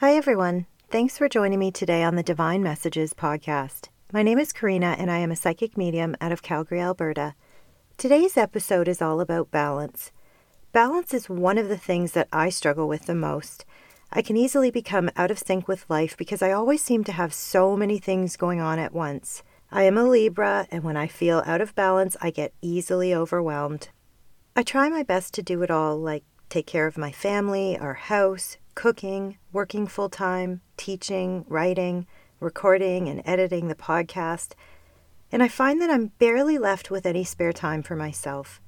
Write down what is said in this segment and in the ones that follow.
Hi, everyone. Thanks for joining me today on the Divine Messages podcast. My name is Karina, and I am a psychic medium out of Calgary, Alberta. Today's episode is all about balance. Balance is one of the things that I struggle with the most. I can easily become out of sync with life because I always seem to have so many things going on at once. I am a Libra, and when I feel out of balance, I get easily overwhelmed. I try my best to do it all, like take care of my family, our house, cooking, working full time, teaching, writing, recording, and editing the podcast, and I find that I'm barely left with any spare time for myself.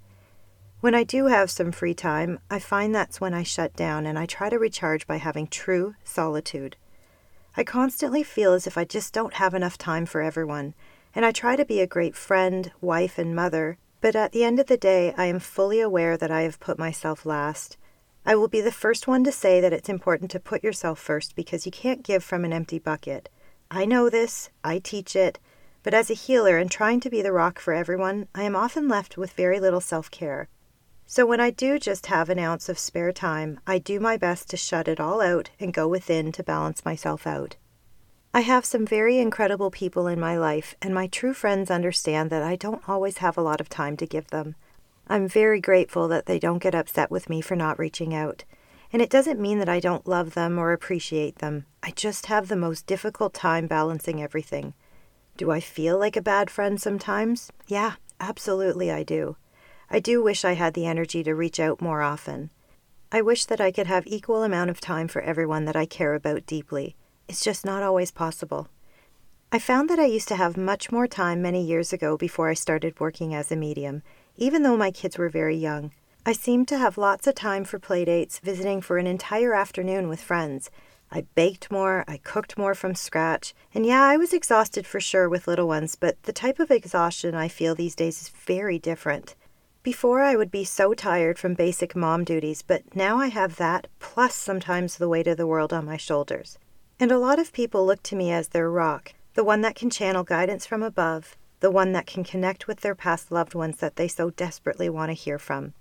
When I do have some free time, I find that's when I shut down and I try to recharge by having true solitude. I constantly feel as if I just don't have enough time for everyone, and I try to be a great friend, wife, and mother, but at the end of the day, I am fully aware that I have put myself last I will be the first one to say that it's important to put yourself first because you can't give from an empty bucket. I know this, I teach it, but as a healer and trying to be the rock for everyone, I am often left with very little self care. So when I do just have an ounce of spare time, I do my best to shut it all out and go within to balance myself out. I have some very incredible people in my life, and my true friends understand that I don't always have a lot of time to give them. I'm very grateful that they don't get upset with me for not reaching out. And it doesn't mean that I don't love them or appreciate them. I just have the most difficult time balancing everything. Do I feel like a bad friend sometimes? Yeah, absolutely I do. I do wish I had the energy to reach out more often. I wish that I could have equal amount of time for everyone that I care about deeply. It's just not always possible. I found that I used to have much more time many years ago before I started working as a medium, even though my kids were very young. I seemed to have lots of time for playdates, visiting for an entire afternoon with friends. I baked more, I cooked more from scratch, and yeah, I was exhausted for sure with little ones, but the type of exhaustion I feel these days is very different. Before, I would be so tired from basic mom duties, but now I have that, plus sometimes the weight of the world on my shoulders. And a lot of people look to me as their rock, the one that can channel guidance from above, the one that can connect with their past loved ones that they so desperately want to hear from.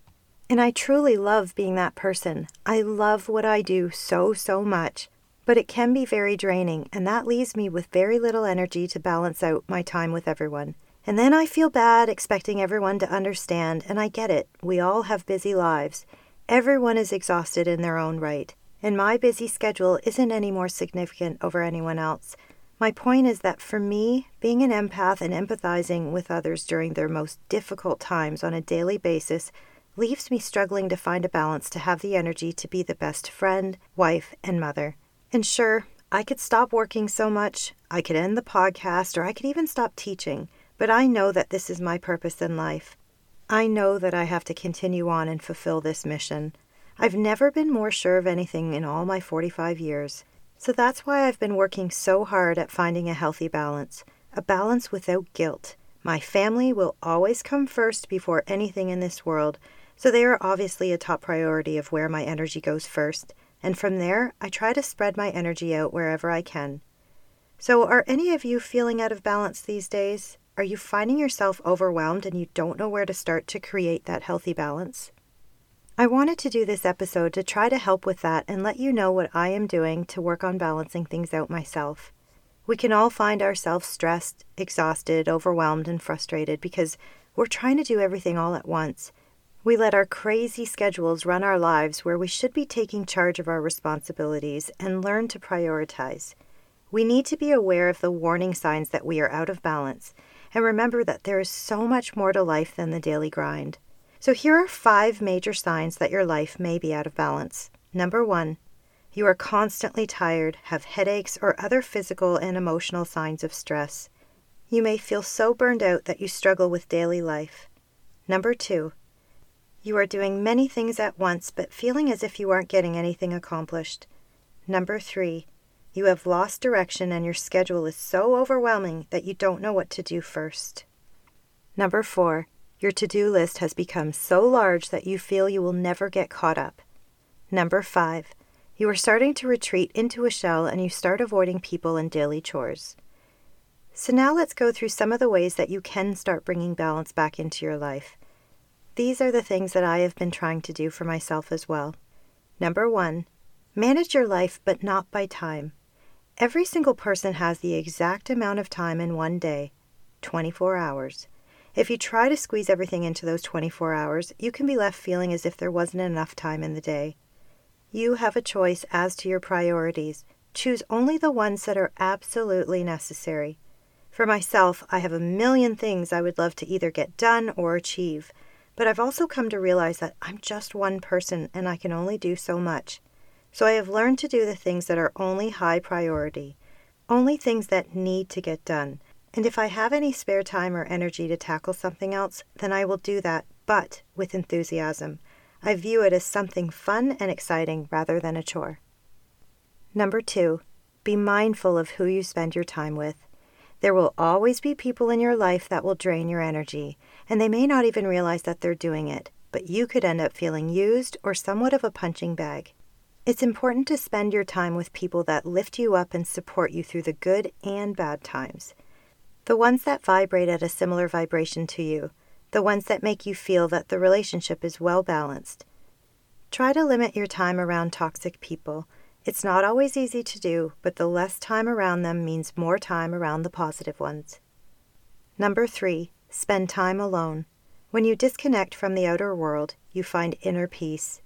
And I truly love being that person. I love what I do so, so much, but it can be very draining, and that leaves me with very little energy to balance out my time with everyone. And then I feel bad expecting everyone to understand, and I get it. We all have busy lives. Everyone is exhausted in their own right, and my busy schedule isn't any more significant over anyone else. My point is that for me, being an empath and empathizing with others during their most difficult times on a daily basis leaves me struggling to find a balance to have the energy to be the best friend, wife, and mother. And sure, I could stop working so much, I could end the podcast, or I could even stop teaching, but I know that this is my purpose in life. I know that I have to continue on and fulfill this mission. I've never been more sure of anything in all my 45 years. So that's why I've been working so hard at finding a healthy balance, a balance without guilt. My family will always come first before anything in this world, so they are obviously a top priority of where my energy goes first, and from there I try to spread my energy out wherever I can. So, are any of you feeling out of balance these days? Are you finding yourself overwhelmed and you don't know where to start to create that healthy balance? I wanted to do this episode to try to help with that and let you know what I am doing to work on balancing things out myself. We can all find ourselves stressed, exhausted, overwhelmed, and frustrated because we're trying to do everything all at once. We let our crazy schedules run our lives where we should be taking charge of our responsibilities and learn to prioritize. We need to be aware of the warning signs that we are out of balance and remember that there is so much more to life than the daily grind. So here are five major signs that your life may be out of balance. Number one, you are constantly tired, have headaches, or other physical and emotional signs of stress. You may feel so burned out that you struggle with daily life. Number two, you are doing many things at once but feeling as if you aren't getting anything accomplished. Number three, you have lost direction and your schedule is so overwhelming that you don't know what to do first. Number four, your to do list has become so large that you feel you will never get caught up. Number five, you are starting to retreat into a shell and you start avoiding people and daily chores. So, now let's go through some of the ways that you can start bringing balance back into your life. These are the things that I have been trying to do for myself as well. Number one, Manage your life, but not by time. Every single person has the exact amount of time in one day 24 hours. If you try to squeeze everything into those 24 hours, you can be left feeling as if there wasn't enough time in the day. You have a choice as to your priorities. Choose only the ones that are absolutely necessary. For myself, I have a million things I would love to either get done or achieve, but I've also come to realize that I'm just one person and I can only do so much. So I have learned to do the things that are only high priority, only things that need to get done. And if I have any spare time or energy to tackle something else, then I will do that, but with enthusiasm. I view it as something fun and exciting rather than a chore. Number two, be mindful of who you spend your time with. There will always be people in your life that will drain your energy, and they may not even realize that they're doing it, but you could end up feeling used or somewhat of a punching bag. It's important to spend your time with people that lift you up and support you through the good and bad times. The ones that vibrate at a similar vibration to you, the ones that make you feel that the relationship is well balanced. Try to limit your time around toxic people. It's not always easy to do, but the less time around them means more time around the positive ones. Number three, spend time alone. When you disconnect from the outer world, you find inner peace.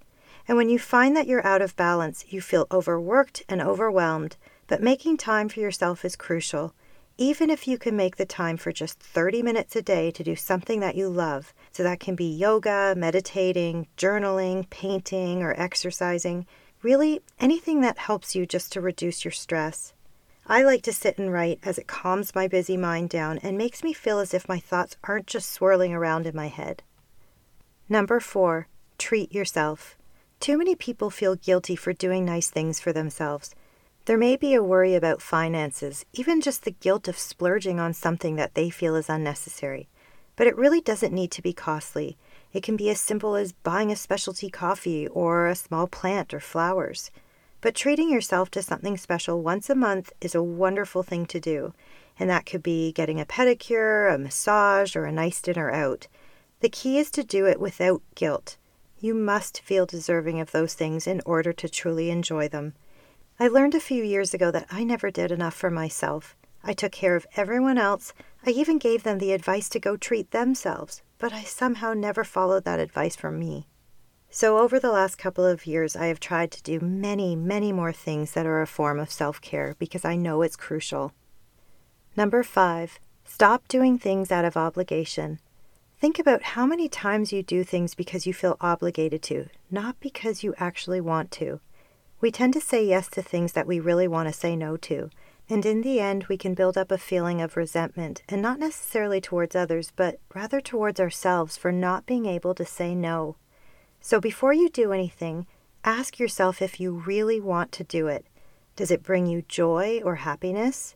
And when you find that you're out of balance, you feel overworked and overwhelmed, but making time for yourself is crucial. Even if you can make the time for just 30 minutes a day to do something that you love, so that can be yoga, meditating, journaling, painting, or exercising, really anything that helps you just to reduce your stress. I like to sit and write as it calms my busy mind down and makes me feel as if my thoughts aren't just swirling around in my head. Number four, treat yourself. Too many people feel guilty for doing nice things for themselves. There may be a worry about finances, even just the guilt of splurging on something that they feel is unnecessary. But it really doesn't need to be costly. It can be as simple as buying a specialty coffee or a small plant or flowers. But treating yourself to something special once a month is a wonderful thing to do, and that could be getting a pedicure, a massage, or a nice dinner out. The key is to do it without guilt. You must feel deserving of those things in order to truly enjoy them. I learned a few years ago that I never did enough for myself. I took care of everyone else. I even gave them the advice to go treat themselves, but I somehow never followed that advice for me. So, over the last couple of years, I have tried to do many, many more things that are a form of self care because I know it's crucial. Number five, stop doing things out of obligation. Think about how many times you do things because you feel obligated to, not because you actually want to. We tend to say yes to things that we really want to say no to, and in the end, we can build up a feeling of resentment, and not necessarily towards others, but rather towards ourselves for not being able to say no. So before you do anything, ask yourself if you really want to do it. Does it bring you joy or happiness?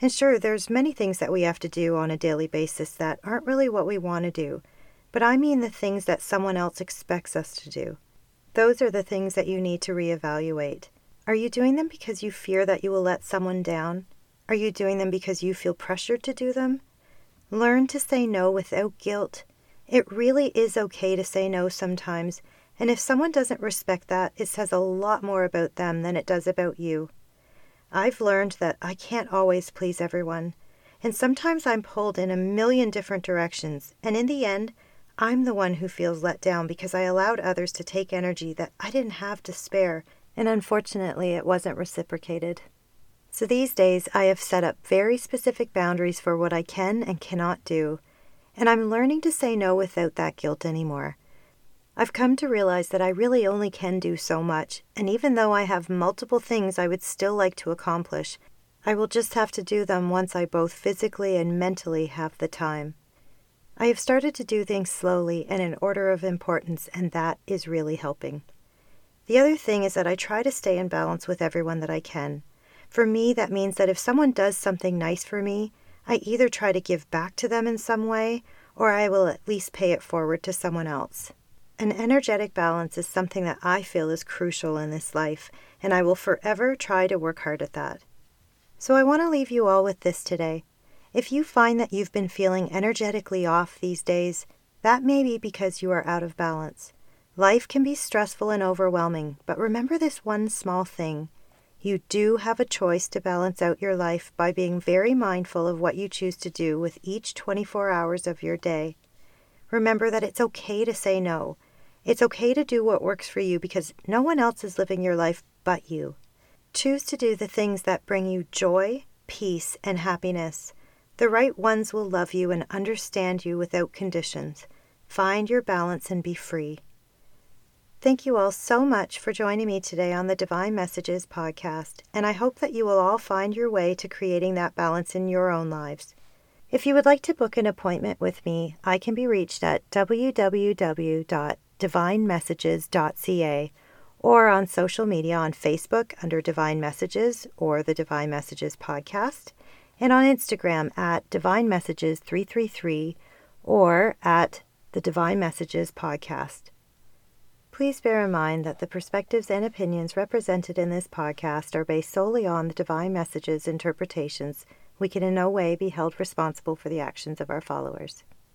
And sure, there's many things that we have to do on a daily basis that aren't really what we want to do, but I mean the things that someone else expects us to do. Those are the things that you need to reevaluate. Are you doing them because you fear that you will let someone down? Are you doing them because you feel pressured to do them? Learn to say no without guilt. It really is okay to say no sometimes, and if someone doesn't respect that, it says a lot more about them than it does about you. I've learned that I can't always please everyone, and sometimes I'm pulled in a million different directions, and in the end, I'm the one who feels let down because I allowed others to take energy that I didn't have to spare, and unfortunately, it wasn't reciprocated. So these days, I have set up very specific boundaries for what I can and cannot do, and I'm learning to say no without that guilt anymore. I've come to realize that I really only can do so much, and even though I have multiple things I would still like to accomplish, I will just have to do them once I both physically and mentally have the time. I have started to do things slowly and in order of importance, and that is really helping. The other thing is that I try to stay in balance with everyone that I can. For me, that means that if someone does something nice for me, I either try to give back to them in some way, or I will at least pay it forward to someone else. An energetic balance is something that I feel is crucial in this life, and I will forever try to work hard at that. So I want to leave you all with this today. If you find that you've been feeling energetically off these days, that may be because you are out of balance. Life can be stressful and overwhelming, but remember this one small thing. You do have a choice to balance out your life by being very mindful of what you choose to do with each 24 hours of your day. Remember that it's okay to say no. It's okay to do what works for you because no one else is living your life but you. Choose to do the things that bring you joy, peace, and happiness. The right ones will love you and understand you without conditions. Find your balance and be free. Thank you all so much for joining me today on the Divine Messages podcast, and I hope that you will all find your way to creating that balance in your own lives. If you would like to book an appointment with me, I can be reached at www.divinemessages.ca or on social media on Facebook under Divine Messages or the Divine Messages podcast, and on Instagram at Divine Messages 333 or at the Divine Messages podcast. Please bear in mind that the perspectives and opinions represented in this podcast are based solely on the Divine Messages interpretations. We can in no way be held responsible for the actions of our followers.